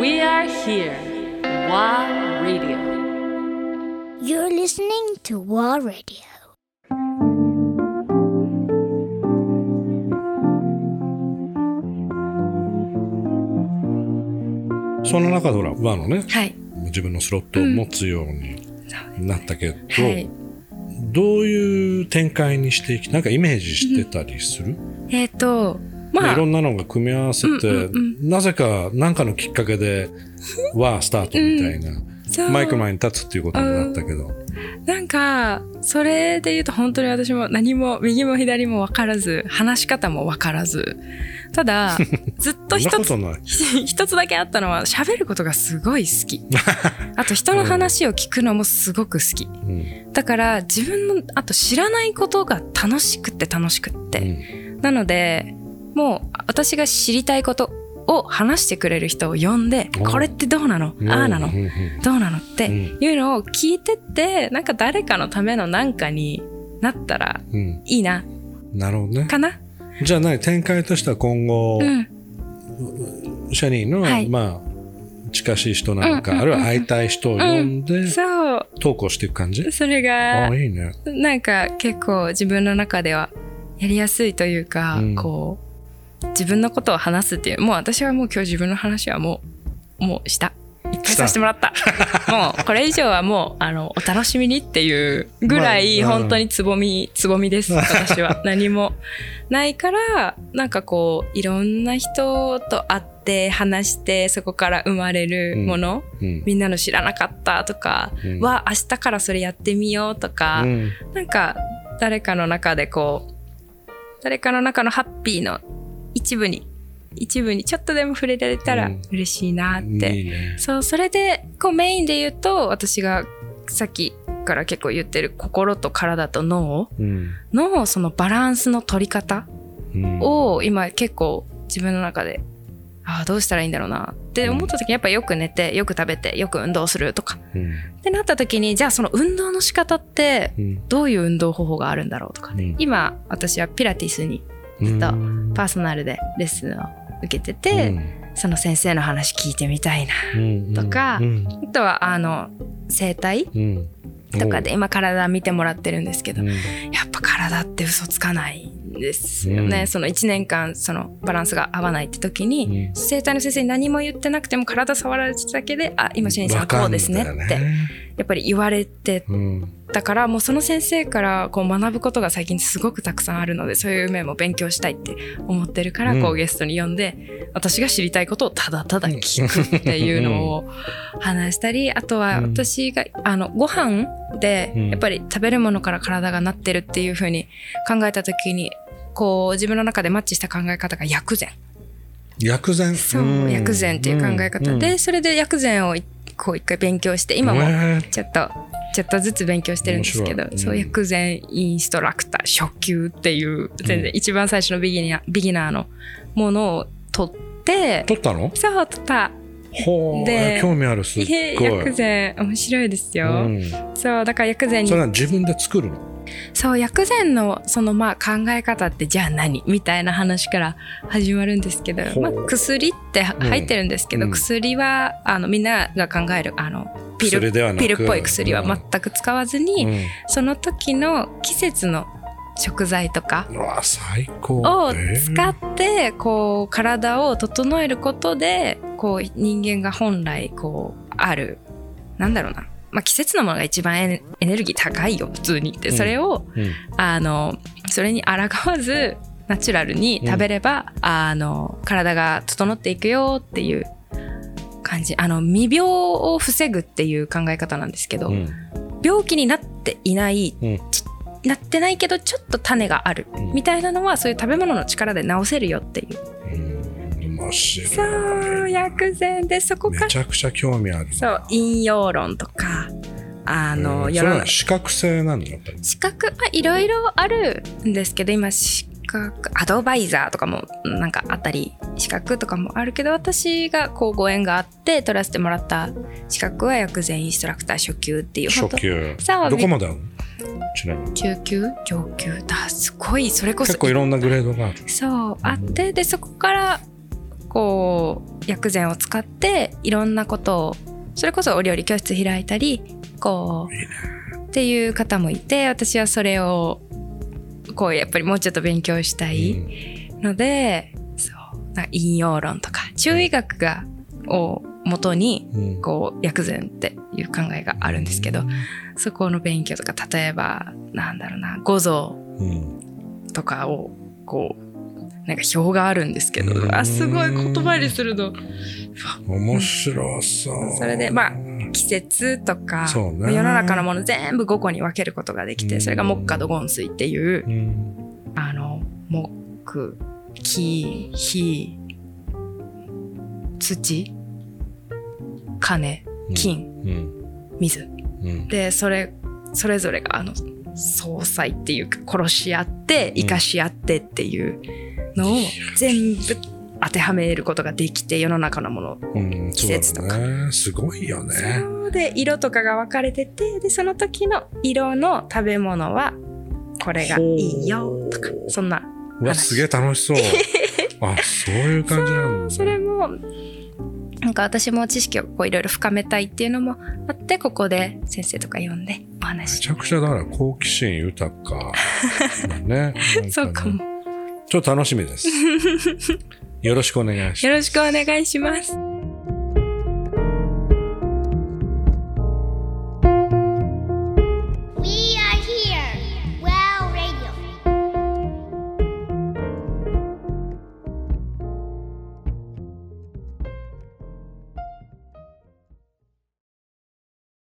We are here. WA Radio. You're listening to War Radio. その中でほらバーのねはい。自分のスロットを持つようになったけど、はい。どういう展開にしていきなんかイメージしてたりする、えっ、と、でまあ。いろ、んなのが組み合わせて、うんうんなぜか何かのきっかけで はスタートみたいな、そう。マイクの前に立つっていうことになったけど、なんか、それで言うと本当に私も何も右も左も分からず、話し方も分からず、ただ、ずっと一つ。一つだけあったのは喋ることがすごい好き。あと人の話を聞くのもすごく好き。うん。だから自分の、あと知らないことが楽しくって楽しくって。うん。なので、もう私が知りたいことを話してくれる人を呼んで、お。これってどうなの？ああなの。どうなのってうん。いうのを聞いてって、なんか誰かのためのなんかになったらうん。いいな、なるほどね。かな？じゃあ何展開としては今後、うん。シャニーの、はい。まあ近しい人なのか、あるいは会いたい人を呼んで、そう。投稿していく感じ、それあがあ、いいね。なんか結構自分の中ではやりやすいというか、うん。こう自分のことを話すっていうもう私はもう今日自分の話はもうもうした。いっぱいさせてもらった。もうこれ以上はもうあのお楽しみにっていうぐらいまあ本当につぼみつぼみです。私は。何もないからなんかこういろんな人と会って話してそこから生まれるもの、うん。みんなの知らなかったとかうん。は明日からそれやってみようとか、うん。なんか誰かの中でこう誰かの中のハッピーの一部に一部にちょっとでも触れられたらうん。嬉しいなって、いいね。そうそれでこうメインで言うと私がさっきから結構言ってる心と体と脳。うん。のそのバランスの取り方うん。を今結構自分の中でああどうしたらいいんだろうなって思った時にやっぱよく寝てよく食べてよく運動するとか。うん。ってなった時にじゃあその運動の仕方ってうん。どういう運動方法があるんだろうとかね、うん。今私はピラティスにうん。とパーソナルでレッスンを受けてて、その先生の話聞いてみたいなうん。とかうん。あとはあの整体うん。とかで今体見てもらってるんですけど、うん。やっぱ体って嘘つかないんですよね、うん。その1年間そのバランスが合わないって時に、うん。整体の先生に何も言ってなくても体触られてただけで「あ今シェニーさんこうですね」ってやっぱり言われてうんだからもうその先生からこう学ぶことが最近すごくたくさんあるのでそういう面も勉強したいって思ってるから、うん。こうゲストに呼んで私が知りたいことをただただ聞くっていうのを話したりあとはうん。私があのご飯でうん。やっぱり食べるものから体がなってるっていうふうに考えた時にこう自分の中でマッチした考え方が薬膳。薬膳。そう、ん薬膳っていう考え方。で、それで薬膳をいこう一回勉強して今もね。ちょっとちょっとずつ勉強してるんですけど、面白い。そううん薬膳インストラクター初級っていう全然一番最初のビギナービギナーのものを取って取ったの？そう取った。ほうで興味あるすっごい。薬膳面白いですよ、うん。そうだから薬膳にそれは自分で作るの？そう薬膳のそのまあ考え方ってじゃあ何？みたいな話から始まるんですけど、まあ、薬って入ってるんですけど、うん。薬はあのみんなが考えるあのピルピルっぽい薬は全く使わずに、うん。その時の季節の食材とかをえー。使ってこう体を整えることでこう人間が本来こうあるなんだろうな、まあ、季節のものが一番エネルギー高いよ普通に。ってうん。それを、うん。あのそれに抗わずナチュラルに食べれば、あの体が整っていくよっていう感じ。あの未病を防ぐっていう考え方なんですけど、うん。病気になっていない、なってないけどちょっと種がある、うん。みたいなのはそういう食べ物の力で治せるよっていう。そう薬膳でそこからめちゃくちゃ興味ある。そう引用論とかあの、世の中は視覚性なんだやっぱり？資格まあいろいろあるんですけど今資格アドバイザーとかもなんかあったり資格とかもあるけど私がこうご縁があって取らせてもらった資格は薬膳インストラクター初級っていう。初級。どこまである？のちなみに。中級？上級？だすごい。それこそ結構いろんなグレードがある。そうあってでそこからこ薬膳を使っていろんなことをそれこそお料理教室開いたりこうっていう方もいて私はそれをこうやっぱりもうちょっと勉強したいので、そうなんか引用論とか中医学がを元にうん。こう薬膳っていう考えがあるんですけど、そこの勉強とか例えばなんだろうな五臓うん。とかをこうなんか表があるんですけど、うん。あすごい言葉にするの。面白そう。それでまあ季節とか、ね。世の中のもの全部5個に分けることができて、うん。それが木火土金水っていう、うん。あの木木火土金金、うん。水。うん。でそれそれぞれがあの相殺っていうか殺し合って生かし合ってっていうのを全部当てはめることができて世の中のものうん、季節とかね。すごいよね。で色とかが分かれててでその時の色の食べ物はこれがいいよとかそんなうわ、すげえ楽しそう。あ、そういう感じなんだ。それもなんか私も知識をこういろいろ深めたいっていうのもあってここで先生とか呼んでおめ話しちゃくちゃだから好奇心豊かね そうかもちょっと楽しみです。よろしくお願いします。よろしくお願いします